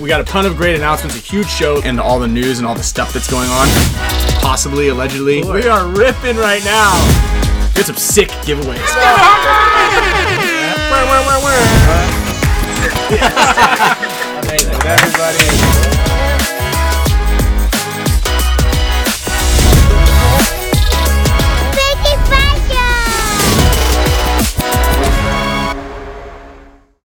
We got a ton of great announcements, a huge show, and all the news and all the stuff that's going on. Possibly, allegedly. We are ripping right now. Get some sick giveaways. Amazing. Everybody.